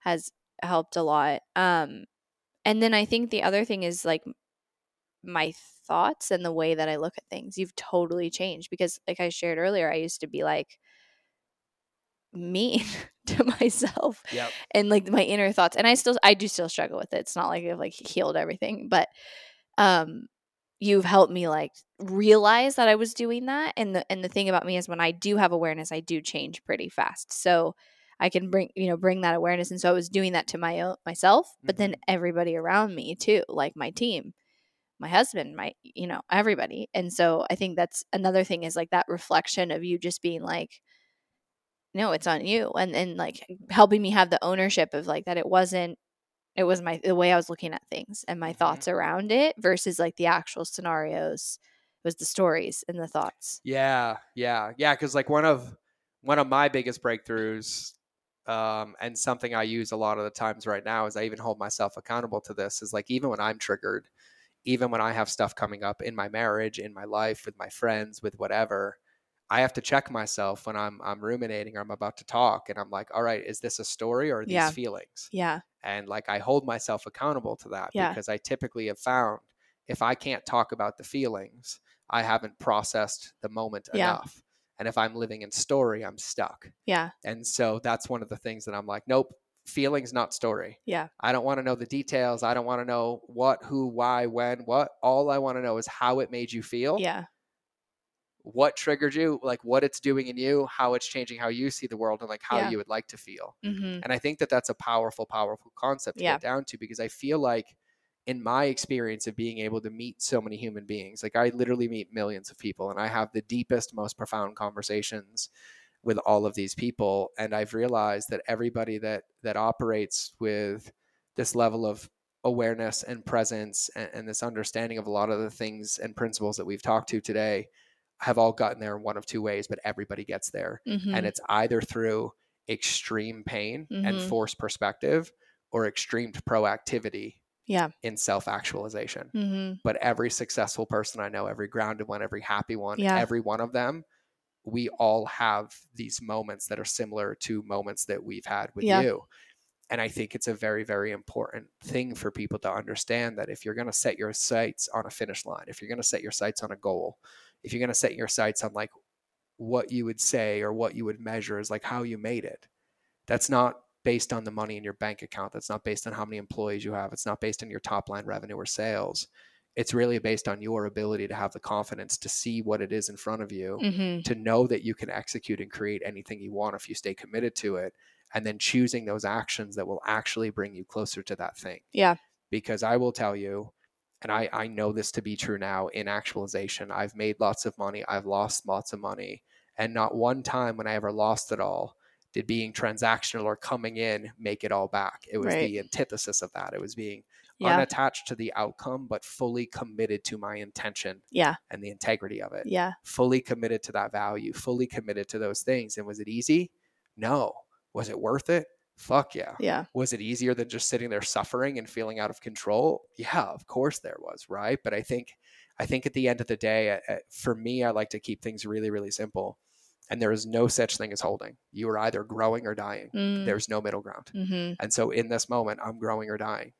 has helped a lot um and then i think the other thing is like my thoughts and the way that I look at things. You've totally changed because, like I shared earlier, I used to be like mean [LAUGHS] to myself Yep. and like my inner thoughts. And I still, I do still struggle with it. It's not like I've like healed everything, but um, you've helped me like realize that I was doing that. And the and the thing about me is when I do have awareness, I do change pretty fast. So I can bring you know bring that awareness. And so I was doing that to my own myself, but then everybody around me too, like my team my husband, my, you know, everybody. And so I think that's another thing is like that reflection of you just being like, no, it's on you. And, and like helping me have the ownership of like that it wasn't, it was my, the way I was looking at things and my Mhm. thoughts around it versus like the actual scenarios was the stories and the thoughts. Yeah, yeah, yeah. Because like one of one of my biggest breakthroughs, um, and something I use a lot of the times right now is I even hold myself accountable to this. Is like even when I'm triggered, even when I have stuff coming up in my marriage, in my life, with my friends, with whatever, I have to check myself when I'm I'm ruminating or I'm about to talk, and I'm like, all right, is this a story or are these Yeah. feelings? Yeah. and like I hold myself accountable to that Yeah. because I typically have found if I can't talk about the feelings, I haven't processed the moment Yeah. enough. And if I'm living in story, I'm stuck. Yeah. And so that's one of the things that I'm like, nope, feelings not story. Yeah. I don't want to know the details. I don't want to know what, who, why, when, what. All I want to know is how it made you feel, Yeah. what triggered you, like what it's doing in you, how it's changing how you see the world and like how Yeah. you would like to feel. Mm-hmm. And I think that that's a powerful, powerful concept to Yeah. get down to because I feel like in my experience of being able to meet so many human beings, like I literally meet millions of people and I have the deepest, most profound conversations with all of these people. And I've realized that everybody that that operates with this level of awareness and presence and, and this understanding of a lot of the things and principles that we've talked to today have all gotten there in one of two ways, but everybody gets there Mm-hmm. and it's either through extreme pain and Mhm. forced perspective or extreme proactivity Yeah. in self-actualization Mm-hmm. but every successful person i know every grounded one every happy one Yeah. every one of them we all have these moments that are similar to moments that we've had with Yeah. you and i think it's a very very important thing for people to understand that if you're going to set your sights on a finish line if you're going to set your sights on a goal if you're going to set your sights on like what you would say or what you would measure is like how you made it. That's not based on the money in your bank account. That's not based on how many employees you have. It's not based on your top line revenue or sales. It's really based on your ability to have the confidence to see what it is in front of you, Mm-hmm. to know that you can execute and create anything you want if you stay committed to it, and then choosing those actions that will actually bring you closer to that thing Yeah. because I will tell you, and I, I know this to be true now in actualization. I've made lots of money, I've lost lots of money, and not one time when I ever lost it all did being transactional or coming in make it all back. It was Right. the antithesis of that. It was being Yeah. unattached to the outcome, but fully committed to my intention Yeah. and the integrity of it. Yeah. Fully committed to that value, fully committed to those things. And was it easy? No. Was it worth it? Fuck yeah. Yeah. Was it easier than just sitting there suffering and feeling out of control? Yeah, of course there was, right? But I think I think at the end of the day, for me, I like to keep things really, really simple. And there is no such thing as holding. You are either growing or dying. Mm. There's no middle ground. hmm And so in this moment, I'm growing or dying.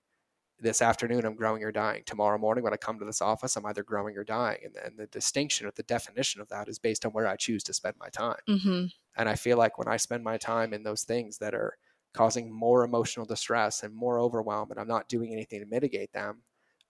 This afternoon, I'm growing or dying. Tomorrow morning, when I come to this office, I'm either growing or dying. And, and the distinction or the definition of that is based on where I choose to spend my time. hmm And I feel like when I spend my time in those things that are causing more emotional distress and more overwhelm, and I'm not doing anything to mitigate them,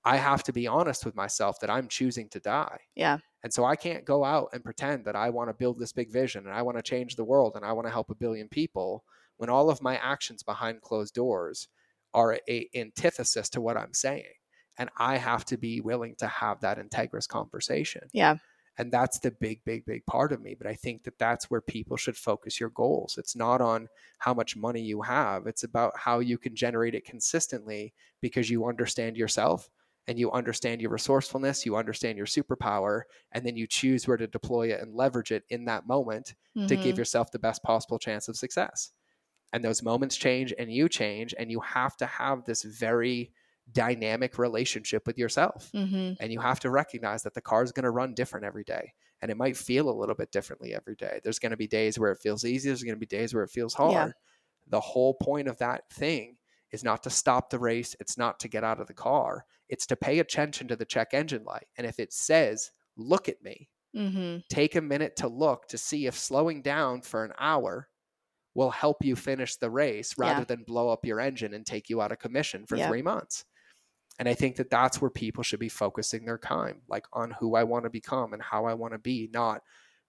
I have to be honest with myself that I'm choosing to die. Yeah. And so I can't go out and pretend that I want to build this big vision and I want to change the world and I want to help a billion people when all of my actions behind closed doors are a antithesis to what I'm saying. And I have to be willing to have that integrous conversation. Yeah. And that's the big, big, big part of me. But I think that that's where people should focus your goals. It's not on how much money you have, it's about how you can generate it consistently because you understand yourself and you understand your resourcefulness, you understand your superpower, and then you choose where to deploy it and leverage it in that moment to Mhm. give yourself the best possible chance of success. And those moments change and you change, and you have to have this very dynamic relationship with yourself. Mhm. And you have to recognize that the car is going to run different every day. And it might feel a little bit differently every day. There's going to be days where it feels easy, there's going to be days where it feels hard. Yeah. The whole point of that thing is not to stop the race, it's not to get out of the car, it's to pay attention to the check engine light. And if it says, look at me, Mhm. take a minute to look to see if slowing down for an hour will help you finish the race rather Yeah. than blow up your engine and take you out of commission for three months. And I think that that's where people should be focusing their time, like on who I want to become and how I want to be, not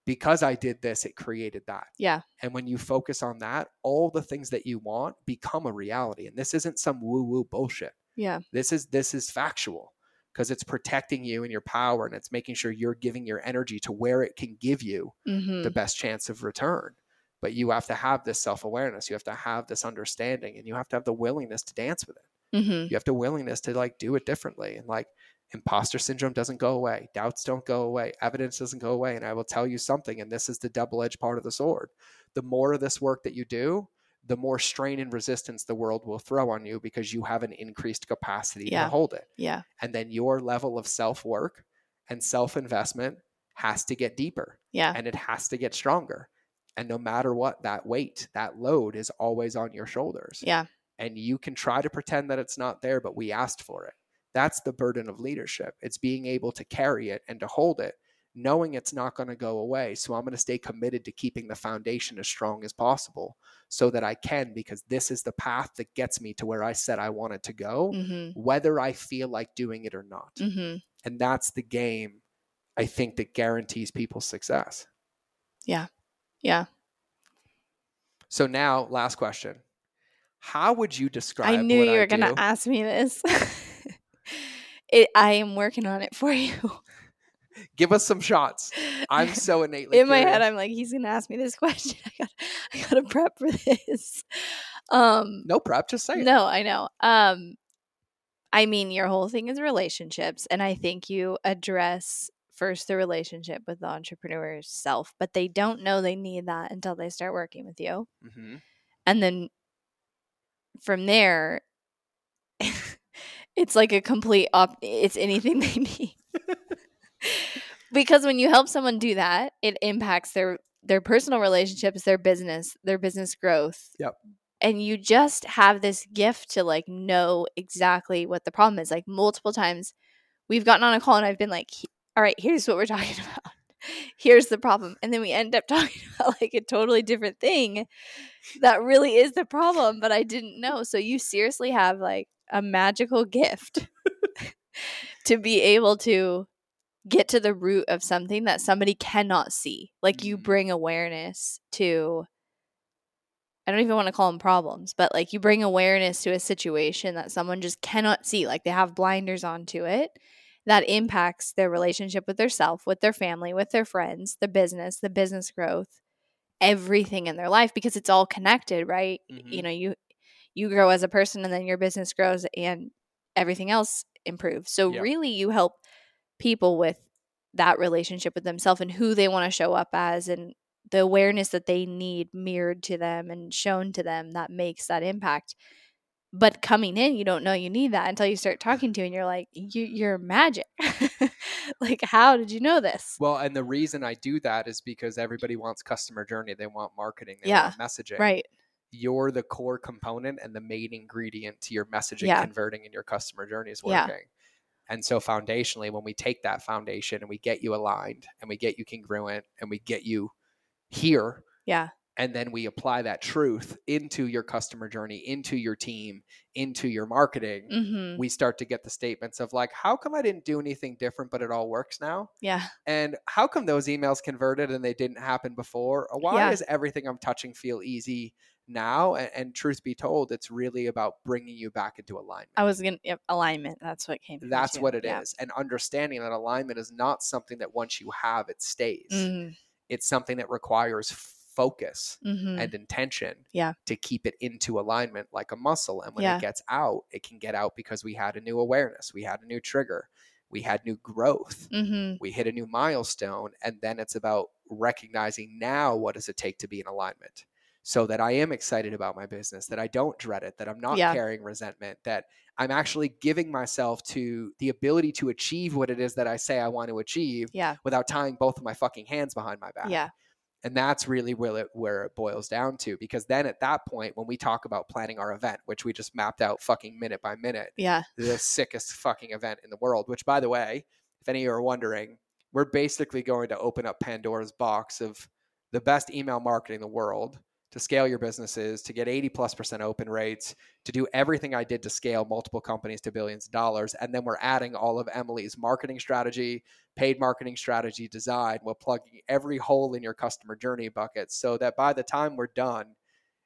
because I did this, it created that. Yeah. And when you focus on that, all the things that you want become a reality. And this isn't some woo woo bullshit. Yeah. This is this is factual because it's protecting you and your power and it's making sure you're giving your energy to where it can give you hmm the best chance of return. But you have to have this self-awareness, you have to have this understanding and you have to have the willingness to dance with it. hmm You have the willingness to like do it differently and like imposter syndrome doesn't go away, doubts don't go away, evidence doesn't go away and I will tell you something and this is the double-edged part of the sword. The more of this work that you do, the more strain and resistance the world will throw on you because you have an increased capacity Yeah. to hold it Yeah. and then your level of self work and self investment has to get deeper Yeah. and it has to get stronger. And no matter what, that weight, that load is always on your shoulders. Yeah. And you can try to pretend that it's not there, but we asked for it. That's the burden of leadership. It's being able to carry it and to hold it, knowing it's not going to go away. So I'm going to stay committed to keeping the foundation as strong as possible so that I can, because this is the path that gets me to where I said I wanted to go, hmm whether I feel like doing it or not. hmm And that's the game I think that guarantees people's success. Yeah. So now, last question. How would you describe I knew you were going to ask me this. [LAUGHS] it, I am working on it for [LAUGHS] you. Give us some shots. I'm [LAUGHS] so innately in my head. I'm like, he's going to ask me this question. I got, I got to prep for this. Um, no prep, just say no, I know. Um, I mean, your whole thing is relationships, and I think you address first the relationship with the entrepreneur's self, but they don't know they need that until they start working with you. hmm and then from there [LAUGHS] it's like a complete op it's anything [LAUGHS] they need because when you help someone do that it impacts their their personal relationships their business their business growth Yep. and you just have this gift to like know exactly what the problem is like multiple times we've gotten on a call and i've been like "He- all right here's what we're [LAUGHS] talking about here's the problem and then we end up [LAUGHS] talking about like a totally different thing that really is the problem but i didn't know so you seriously have like a magical gift [LAUGHS] to be able to get to the root of something that somebody cannot see like you Mhm. bring awareness to i don't even want to call them problems but like you bring awareness to a situation that someone just cannot see like they have blinders onto it that impacts their relationship with their self with their family with their friends the business the business growth everything in their life because it's all connected right? You Mhm. know you you grow as a person and then your business grows and everything else improves. So really you help people with that relationship with themselves and who they want to show up as and the awareness that they need mirrored to them and shown to them that makes that impact but coming in you don't know you need that until you start talking to and you're like you, you're magic [LAUGHS] like how did you know this Well, and the reason I do that is because everybody wants customer journey. They want marketing. They Yeah, want messaging. right You're the core component and the main ingredient to your messaging Yeah. converting and your customer journey is Yeah. working. And so foundationally, when we take that foundation and we get you aligned and we get you congruent and we get you here, yeah and then we apply that truth into your customer journey, into your team, into your marketing, hmm we start to get the statements of like, how come I didn't do anything different, but it all works now? yeah And how come those emails converted and they didn't happen before? Why Yeah. does everything I'm touching feel easy now? And, and truth be told, it's really about bringing you back into alignment. i was gonna yep, alignment that's what came That's what it is, yeah. And understanding that alignment is not something that once you have, it stays. Mhm, It's something that requires focus mhm. and intention Yeah. to keep it into alignment like a muscle. And when Yeah. it gets out, it can get out because we had a new awareness, we had a new trigger, we had new growth Mhm. we hit a new milestone and then it's about recognizing now what does it take to be in alignment so that i am excited about my business that i don't dread it that i'm not Yeah. carrying resentment that i'm actually giving myself to the ability to achieve what it is that i say i want to achieve yeah without tying both of my fucking hands behind my back yeah and that's really where it, where it boils down to because then at that point when we talk about planning our event which we just mapped out fucking minute by minute yeah the sickest fucking event in the world. Which, by the way, if any of you are wondering, we're basically going to open up Pandora's box of the best email marketing in the world to scale your businesses, to get 80 plus percent open rates, to do everything I did to scale multiple companies to billions of dollars. And then we're adding all of Emily's marketing strategy, paid marketing strategy design. We're plugging every hole in your customer journey bucket so that by the time we're done,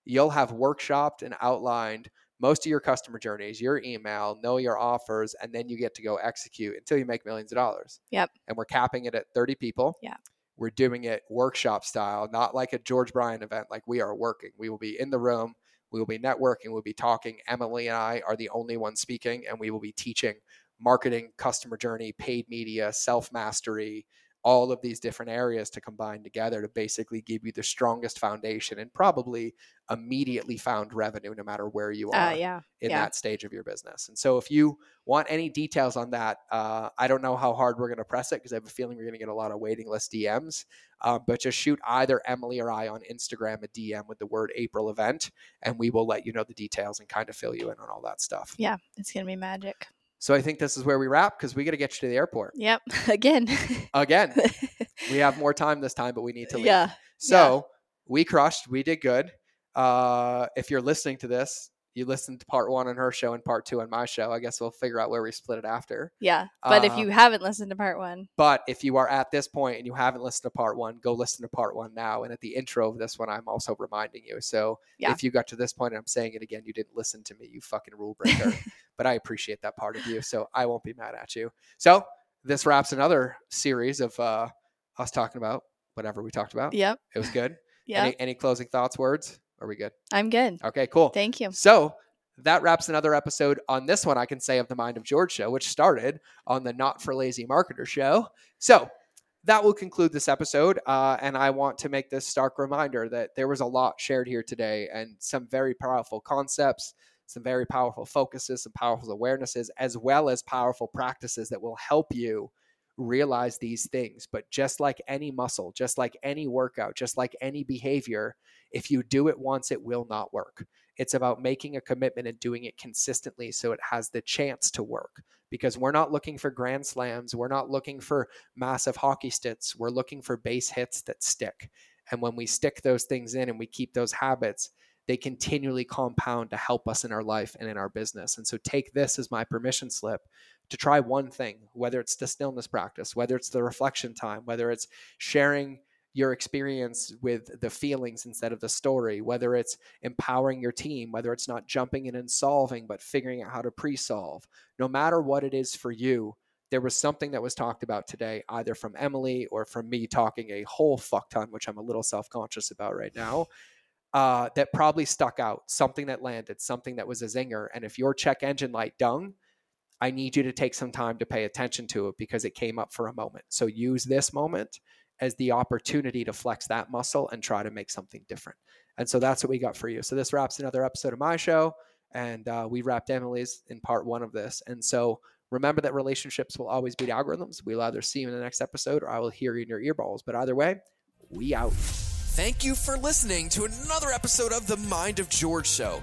you'll have workshopped and outlined most of your customer journeys, your email, know your offers, and then you get to go execute until you make millions of dollars. Yep. And we're capping it at 30 people. Yeah. We're doing it workshop style, not like a George Bryant event. Like we are working. We will be in the room. We will be networking. We'll be talking. Emily and I are the only ones speaking, and we will be teaching marketing, customer journey, paid media, self mastery, all of these different areas to combine together to basically give you the strongest foundation and probably immediately found revenue no matter where you are uh, yeah in yeah. that stage of your business. And so if you want any details on that, uh, I don't know how hard we're going to press it because I have a feeling we're going to get a lot of waiting list DMs. Um, but just shoot either Emily or I on Instagram a DM with the word April event, and we will let you know the details and kind of fill you in on all that stuff. yeah it's gonna be magic So I think this is where we wrap because we got to get you to the airport yep [LAUGHS] again [LAUGHS] again. [LAUGHS] we have more time this time, but we need to leave. yeah So we crushed. We did good. Uh, if you're listening to this, you listened to part one on her show and part two on my show. I guess we'll figure out where we split it after. yeah but if Uh, you haven't listened to part one But if you are at this point and you haven't listened to part one, go listen to part one now. And at the intro of this one, I'm also reminding you. So Yeah. if you got to this point and I'm saying it again, you didn't listen to me, you fucking rule breaker. [LAUGHS] but I appreciate that part of you. So I won't be mad at you. So this wraps another series of uh, us talking about whatever we talked about. yep It was good. [LAUGHS] yep Any, any closing thoughts, words? Are we good? i'm good Okay, cool. thank you So that wraps another episode on this one, I can say, of the Mind of George show, which started on the Not for Lazy Marketer show. So that will conclude this episode. Uh, and I want to make this stark reminder that there was a lot shared here today and some very powerful concepts, some very powerful focuses, some powerful awarenesses, as well as powerful practices that will help you realize these things. But just like any muscle, just like any workout, just like any behavior, if you do it once, it will not work. It's about making a commitment and doing it consistently so it has the chance to work. Because we're not looking for grand slams, we're not looking for massive hockey sticks, we're looking for base hits that stick. And when we stick those things in and we keep those habits, they continually compound to help us in our life and in our business. And so take this as my permission slip to try one thing, whether it's the stillness practice, whether it's the reflection time, whether it's sharing your experience with the feelings instead of the story, whether it's empowering your team, whether it's not jumping in and solving, but figuring out how to pre solve. No matter what it is for you, there was something that was talked about today, either from Emily or from me talking a whole fuck ton, which I'm a little self conscious about right now, uh, that probably stuck out, something that landed, something that was a zinger. And if your check engine light dung, I need you to take some time to pay attention to it because it came up for a moment. So use this moment as the opportunity to flex that muscle and try to make something different. And so that's what we got for you. So this wraps another episode of my show. And uh, we wrapped Emily's in part one of this. And so remember that relationships will always beat algorithms. We'll either see you in the next episode or I will hear you in your earballs. But either way, we out. Thank you for listening to another episode of The Mind of George Show.